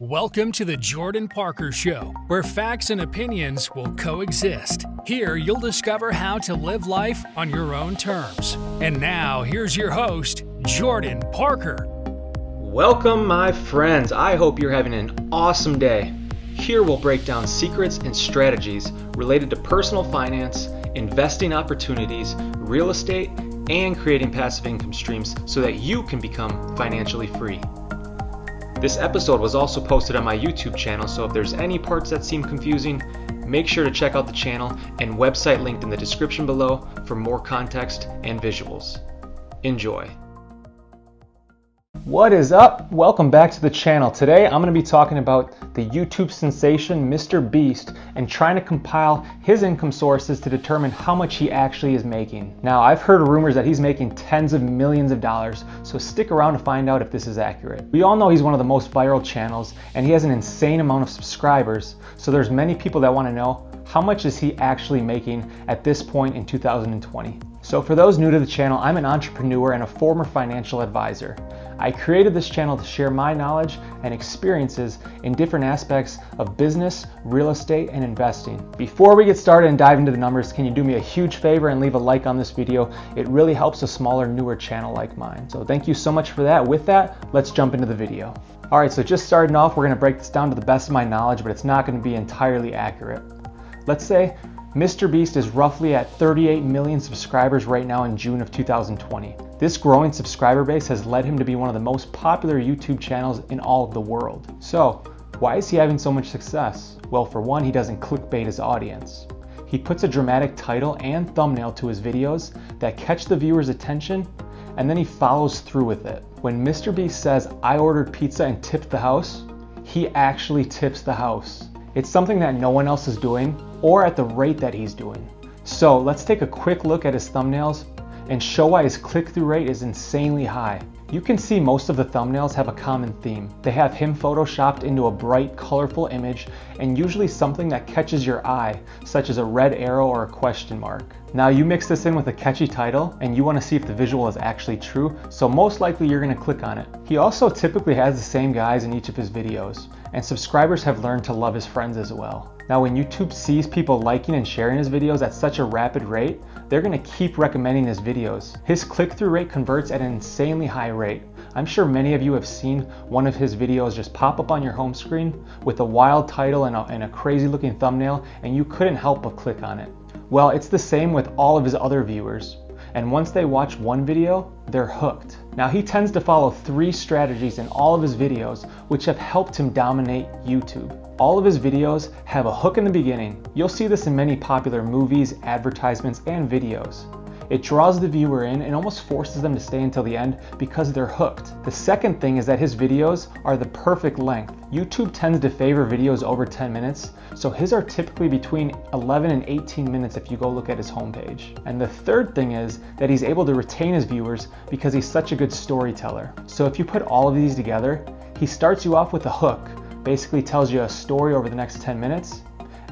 Welcome to the Jordan Parker Show, where facts and opinions will coexist. Here, you'll discover how to live life on your own terms. And now, here's your host, Jordan Parker. Welcome, my friends. I hope you're having an awesome day. Here, we'll break down secrets and strategies related to personal finance, investing opportunities, real estate, and creating passive income streams so that you can become financially free. This episode was also posted on my YouTube channel, so if there's any parts that seem confusing, make sure to check out the channel and website linked in the description below for more context and visuals. Enjoy. What is up? Welcome back to the channel. Today I'm going to be talking about the YouTube sensation Mr. Beast and trying to compile his income sources to determine how much he actually is making. Now, I've heard rumors that he's making tens of millions of dollars, so stick around to find out if this is accurate. We all know he's one of the most viral channels and he has an insane amount of subscribers, so there's many people that want to know how much is he actually making at this point in 2020. So for those new to the channel, I'm an entrepreneur and a former financial advisor. I created this channel to share my knowledge and experiences in different aspects of business, real estate, and investing. Before we get started and dive into the numbers, can you do me a huge favor and leave a like on this video? It really helps a smaller, newer channel like mine. So thank you so much for that. With that, let's jump into the video. All right, so just starting off, we're gonna break this down to the best of my knowledge, but it's not gonna be entirely accurate. Let's say Mr. Beast is roughly at 38 million subscribers right now in June of 2020. This growing subscriber base has led him to be one of the most popular YouTube channels in all of the world. So, why is he having so much success? Well, for one, he doesn't clickbait his audience. He puts a dramatic title and thumbnail to his videos that catch the viewer's attention, and then he follows through with it. When Mr. Beast says, I ordered pizza and tipped the house, he actually tips the house. It's something that no one else is doing or at the rate that he's doing. So let's take a quick look at his thumbnails and show why his click-through rate is insanely high. You can see most of the thumbnails have a common theme. They have him photoshopped into a bright, colorful image and usually something that catches your eye, such as a red arrow or a question mark. Now you mix this in with a catchy title and you want to see if the visual is actually true, so most likely you're going to click on it. He also typically has the same guys in each of his videos, and subscribers have learned to love his friends as well. Now when YouTube sees people liking and sharing his videos at such a rapid rate, they're gonna keep recommending his videos. His click-through rate converts at an insanely high rate. I'm sure many of you have seen one of his videos just pop up on your home screen with a wild title and a, and a crazy looking thumbnail and you couldn't help but click on it. Well, it's the same with all of his other viewers and once they watch one video, they're hooked. Now he tends to follow three strategies in all of his videos which have helped him dominate YouTube. All of his videos have a hook in the beginning. You'll see this in many popular movies, advertisements, and videos. It draws the viewer in and almost forces them to stay until the end because they're hooked. The second thing is that his videos are the perfect length. YouTube tends to favor videos over 10 minutes, so his are typically between 11 and 18 minutes if you go look at his homepage. And the third thing is that he's able to retain his viewers because he's such a good storyteller. So if you put all of these together, he starts you off with a hook, basically tells you a story over the next 10 minutes,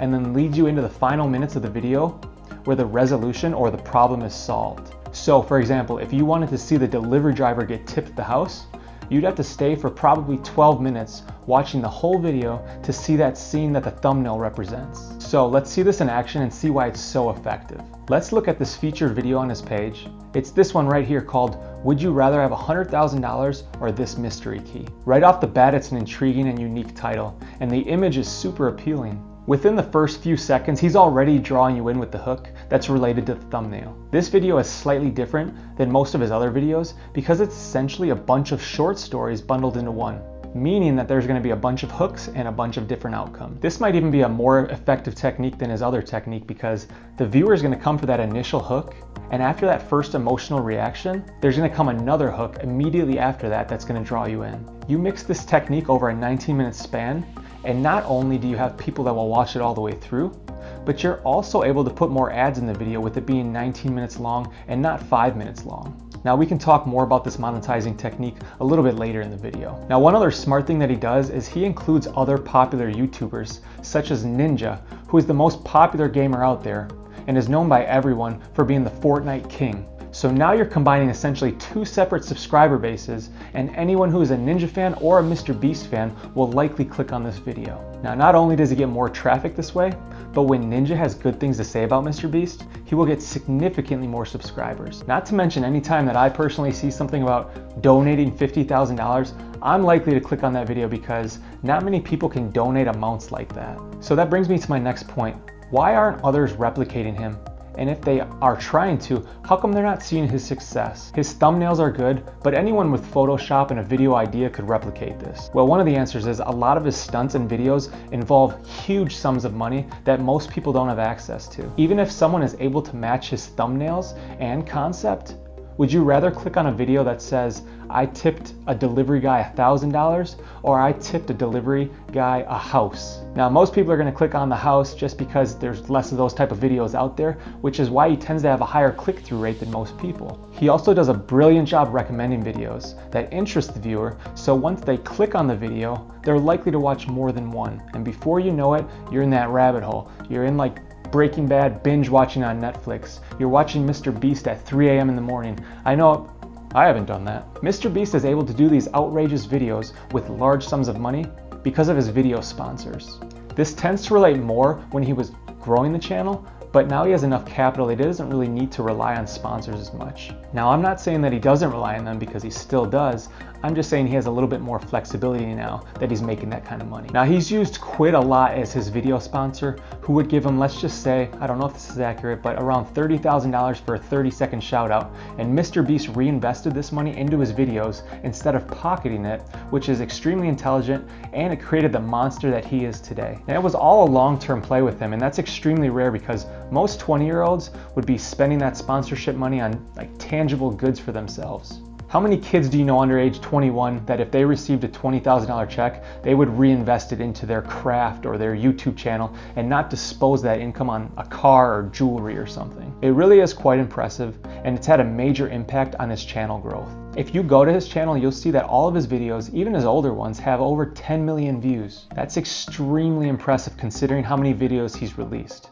and then leads you into the final minutes of the video where the resolution or the problem is solved. So for example, if you wanted to see the delivery driver get tipped the house, you'd have to stay for probably 12 minutes watching the whole video to see that scene that the thumbnail represents. So let's see this in action and see why it's so effective. Let's look at this featured video on his page. It's this one right here called Would You Rather Have $100,000 or This Mystery Key? Right off the bat, it's an intriguing and unique title, and the image is super appealing. Within the first few seconds, he's already drawing you in with the hook that's related to the thumbnail. This video is slightly different than most of his other videos because it's essentially a bunch of short stories bundled into one meaning that there's going to be a bunch of hooks and a bunch of different outcomes. This might even be a more effective technique than his other technique because the viewer is going to come for that initial hook and after that first emotional reaction, there's going to come another hook immediately after that that's going to draw you in. You mix this technique over a 19 minute span and not only do you have people that will watch it all the way through, but you're also able to put more ads in the video with it being 19 minutes long and not 5 minutes long. Now we can talk more about this monetizing technique a little bit later in the video. Now one other smart thing that he does is he includes other popular YouTubers such as Ninja, who is the most popular gamer out there and is known by everyone for being the Fortnite king. So now you're combining essentially two separate subscriber bases, and anyone who is a Ninja fan or a Mr. Beast fan will likely click on this video. Now, not only does he get more traffic this way, but when Ninja has good things to say about Mr. Beast, he will get significantly more subscribers. Not to mention, anytime that I personally see something about donating $50,000, I'm likely to click on that video because not many people can donate amounts like that. So that brings me to my next point. Why aren't others replicating him? And if they are trying to, how come they're not seeing his success? His thumbnails are good, but anyone with Photoshop and a video idea could replicate this. Well, one of the answers is a lot of his stunts and videos involve huge sums of money that most people don't have access to. Even if someone is able to match his thumbnails and concept, would you rather click on a video that says, I tipped a delivery guy $1,000 or I tipped a delivery guy a house? Now, most people are going to click on the house just because there's less of those type of videos out there, which is why he tends to have a higher click through rate than most people. He also does a brilliant job recommending videos that interest the viewer, so once they click on the video, they're likely to watch more than one. And before you know it, you're in that rabbit hole. You're in like Breaking Bad binge watching on Netflix. You're watching Mr. Beast at 3 a.m. in the morning. I know I haven't done that. Mr. Beast is able to do these outrageous videos with large sums of money because of his video sponsors. This tends to relate more when he was growing the channel, but now he has enough capital that he doesn't really need to rely on sponsors as much. Now, I'm not saying that he doesn't rely on them because he still does. I'm just saying he has a little bit more flexibility now that he's making that kind of money. Now, he's used Quidd a lot as his video sponsor, who would give him, let's just say, I don't know if this is accurate, but around $30,000 for a 30 second shout out. And Mr. Beast reinvested this money into his videos instead of pocketing it, which is extremely intelligent and it created the monster that he is today. And it was all a long term play with him, and that's extremely rare because most 20 year olds would be spending that sponsorship money on like tangible goods for themselves. How many kids do you know under age 21 that if they received a $20,000 check, they would reinvest it into their craft or their YouTube channel and not dispose that income on a car or jewelry or something? It really is quite impressive and it's had a major impact on his channel growth. If you go to his channel, you'll see that all of his videos, even his older ones, have over 10 million views. That's extremely impressive considering how many videos he's released.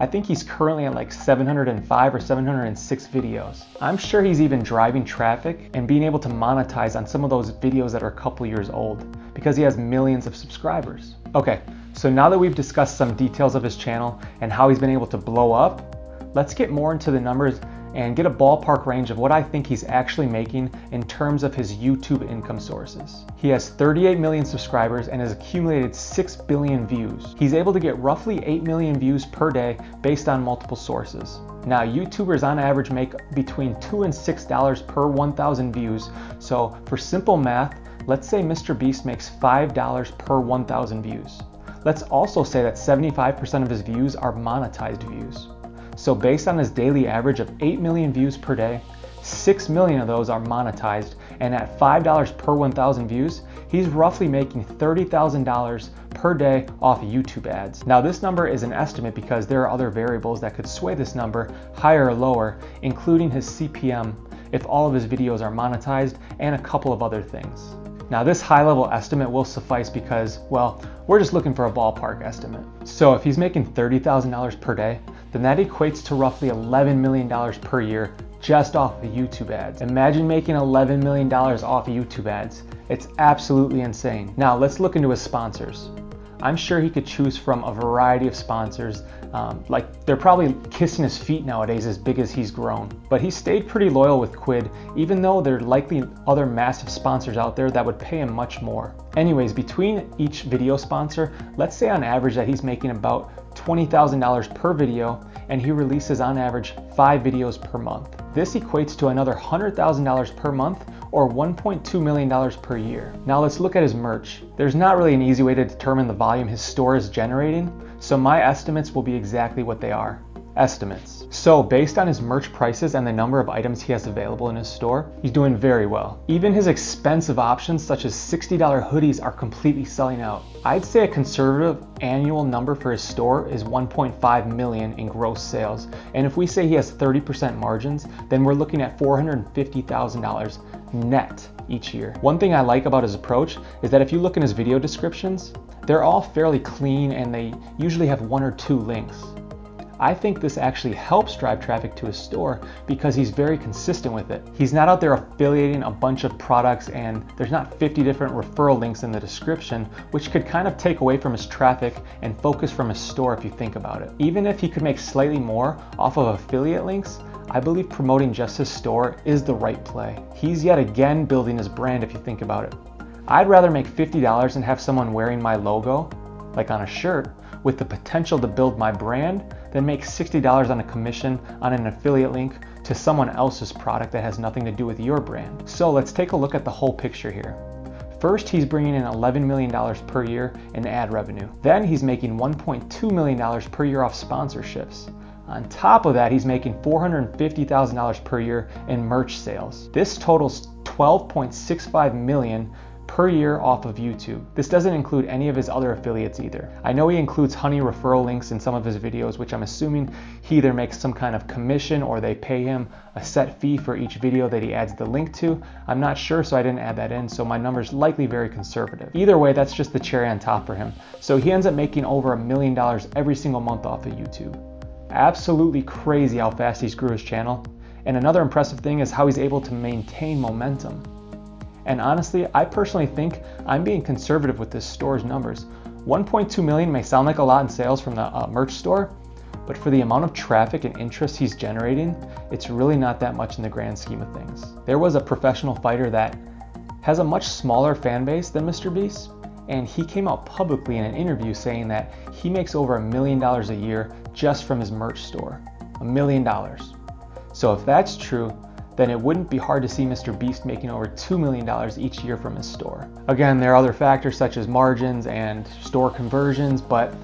I think he's currently at like 705 or 706 videos. I'm sure he's even driving traffic and being able to monetize on some of those videos that are a couple years old because he has millions of subscribers. Okay, so now that we've discussed some details of his channel and how he's been able to blow up, let's get more into the numbers and get a ballpark range of what I think he's actually making in terms of his YouTube income sources. He has 38 million subscribers and has accumulated 6 billion views. He's able to get roughly 8 million views per day based on multiple sources. Now, YouTubers on average make between 2 and $6 per 1,000 views. So, for simple math, let's say Mr. Beast makes $5 per 1,000 views. Let's also say that 75% of his views are monetized views. So based on his daily average of 8 million views per day, 6 million of those are monetized, and at $5 per 1,000 views, he's roughly making $30,000 per day off YouTube ads. Now this number is an estimate because there are other variables that could sway this number higher or lower, including his CPM if all of his videos are monetized and a couple of other things. Now this high level estimate will suffice because, well, we're just looking for a ballpark estimate. So if he's making $30,000 per day, then that equates to roughly $11 million per year just off the YouTube ads. Imagine making $11 million off of YouTube ads. It's absolutely insane. Now let's look into his sponsors. I'm sure he could choose from a variety of sponsors. Um, like they're probably kissing his feet nowadays as big as he's grown. But he stayed pretty loyal with Quidd, even though there are likely other massive sponsors out there that would pay him much more. Anyways, between each video sponsor, let's say on average that he's making about $20,000 per video and he releases on average five videos per month. This equates to another $100,000 per month or $1.2 million per year. Now let's look at his merch. There's not really an easy way to determine the volume his store is generating, so my estimates will be exactly what they are estimates. So, based on his merch prices and the number of items he has available in his store, he's doing very well. Even his expensive options, such as $60 hoodies, are completely selling out. I'd say a conservative annual number for his store is 1.5 million in gross sales. And if we say he has 30% margins, then we're looking at $450,000 net each year. One thing I like about his approach is that if you look in his video descriptions, they're all fairly clean and they usually have one or two links. I think this actually helps drive traffic to his store because he's very consistent with it. He's not out there affiliating a bunch of products and there's not 50 different referral links in the description, which could kind of take away from his traffic and focus from his store if you think about it. Even if he could make slightly more off of affiliate links, I believe promoting just his store is the right play. He's yet again building his brand if you think about it. I'd rather make $50 and have someone wearing my logo, like on a shirt, with the potential to build my brand then make $60 on a commission on an affiliate link to someone else's product that has nothing to do with your brand. So let's take a look at the whole picture here. First, he's bringing in $11 million per year in ad revenue. Then he's making $1.2 million per year off sponsorships. On top of that, he's making $450,000 per year in merch sales. This totals 12.65 million per year off of YouTube. This doesn't include any of his other affiliates either. I know he includes honey referral links in some of his videos, which I'm assuming he either makes some kind of commission or they pay him a set fee for each video that he adds the link to. I'm not sure, so I didn't add that in, so my number's likely very conservative. Either way, that's just the cherry on top for him. So he ends up making over a million dollars every single month off of YouTube. Absolutely crazy how fast he's grew his channel. And another impressive thing is how he's able to maintain momentum. And honestly, I personally think I'm being conservative with this store's numbers. 1.2 million may sound like a lot in sales from the uh, merch store, but for the amount of traffic and interest he's generating, it's really not that much in the grand scheme of things. There was a professional fighter that has a much smaller fan base than Mr. Beast, and he came out publicly in an interview saying that he makes over a million dollars a year just from his merch store. A million dollars. So if that's true, then it wouldn't be hard to see Mr. Beast making over $2 million each year from his store. Again, there are other factors such as margins and store conversions, but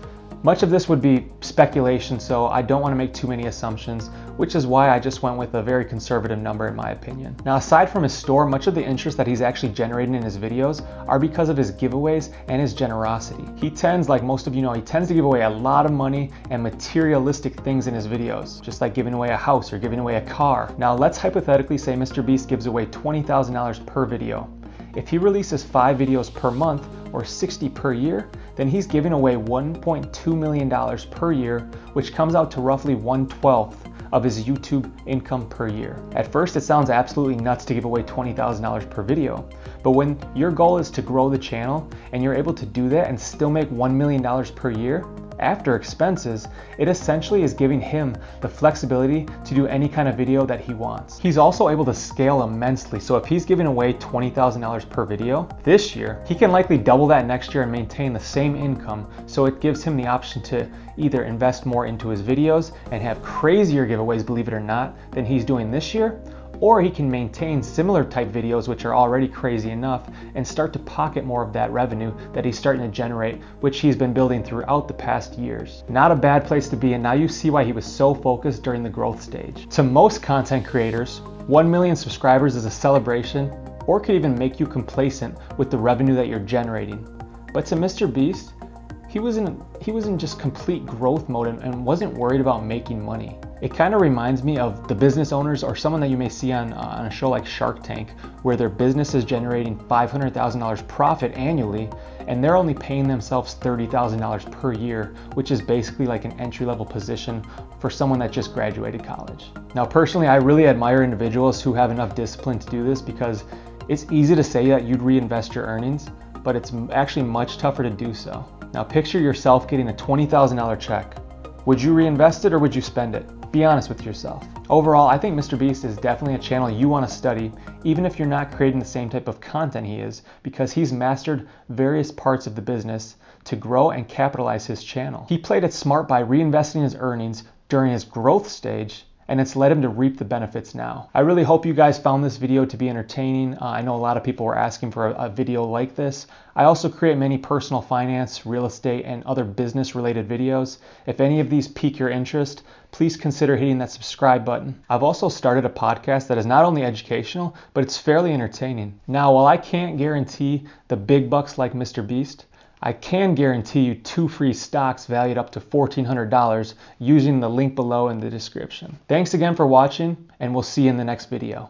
much of this would be speculation, so I don't want to make too many assumptions, which is why I just went with a very conservative number in my opinion. Now, aside from his store, much of the interest that he's actually generating in his videos are because of his giveaways and his generosity. He tends, like most of you know, he tends to give away a lot of money and materialistic things in his videos, just like giving away a house or giving away a car. Now, let's hypothetically say Mr. Beast gives away $20,000 per video. If he releases five videos per month or 60 per year, then he's giving away $1.2 million per year, which comes out to roughly 1 12th of his YouTube income per year. At first, it sounds absolutely nuts to give away $20,000 per video, but when your goal is to grow the channel and you're able to do that and still make $1 million per year, after expenses, it essentially is giving him the flexibility to do any kind of video that he wants. He's also able to scale immensely, so if he's giving away $20,000 per video this year, he can likely double that next year and maintain the same income, so it gives him the option to either invest more into his videos and have crazier giveaways, believe it or not, than he's doing this year, or he can maintain similar type videos which are already crazy enough and start to pocket more of that revenue that he's starting to generate which he's been building throughout the past years. Not a bad place to be and now you see why he was so focused during the growth stage. To most content creators, 1 million subscribers is a celebration or could even make you complacent with the revenue that you're generating. But to Mr. Beast, he was in he was in just complete growth mode and, and wasn't worried about making money. It kind of reminds me of the business owners or someone that you may see on, uh, on a show like Shark Tank, where their business is generating $500,000 profit annually, and they're only paying themselves $30,000 per year, which is basically like an entry level position for someone that just graduated college. Now, personally, I really admire individuals who have enough discipline to do this because it's easy to say that you'd reinvest your earnings, but it's actually much tougher to do so. Now, picture yourself getting a $20,000 check. Would you reinvest it or would you spend it? Be honest with yourself. Overall, I think Mr. Beast is definitely a channel you want to study, even if you're not creating the same type of content he is, because he's mastered various parts of the business to grow and capitalize his channel. He played it smart by reinvesting his earnings during his growth stage and it's led him to reap the benefits now. I really hope you guys found this video to be entertaining. Uh, I know a lot of people were asking for a, a, video like this. I also create many personal finance, real estate, and other business related videos. If any of these pique your interest, please consider hitting that subscribe button. I've also started a podcast that is not only educational, but it's fairly entertaining. Now, while I can't guarantee the big bucks like Mr. Beast, I can guarantee you two free stocks valued up to $1,400 using the link below in the description. Thanks again for watching, and we'll see you in the next video.